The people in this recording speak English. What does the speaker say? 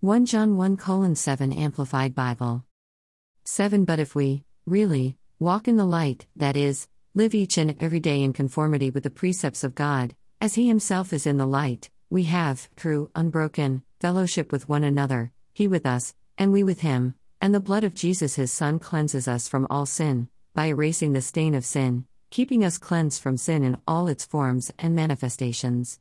1 John 1 colon 7 Amplified Bible. 7 But if we, really, walk in the light, that is, live each and every day in conformity with the precepts of God, as He Himself is in the light, we have, true, unbroken, fellowship with one another, He with us, and we with Him, and the blood of Jesus His Son cleanses us from all sin, by erasing the stain of sin, keeping us cleansed from sin in all its forms and manifestations.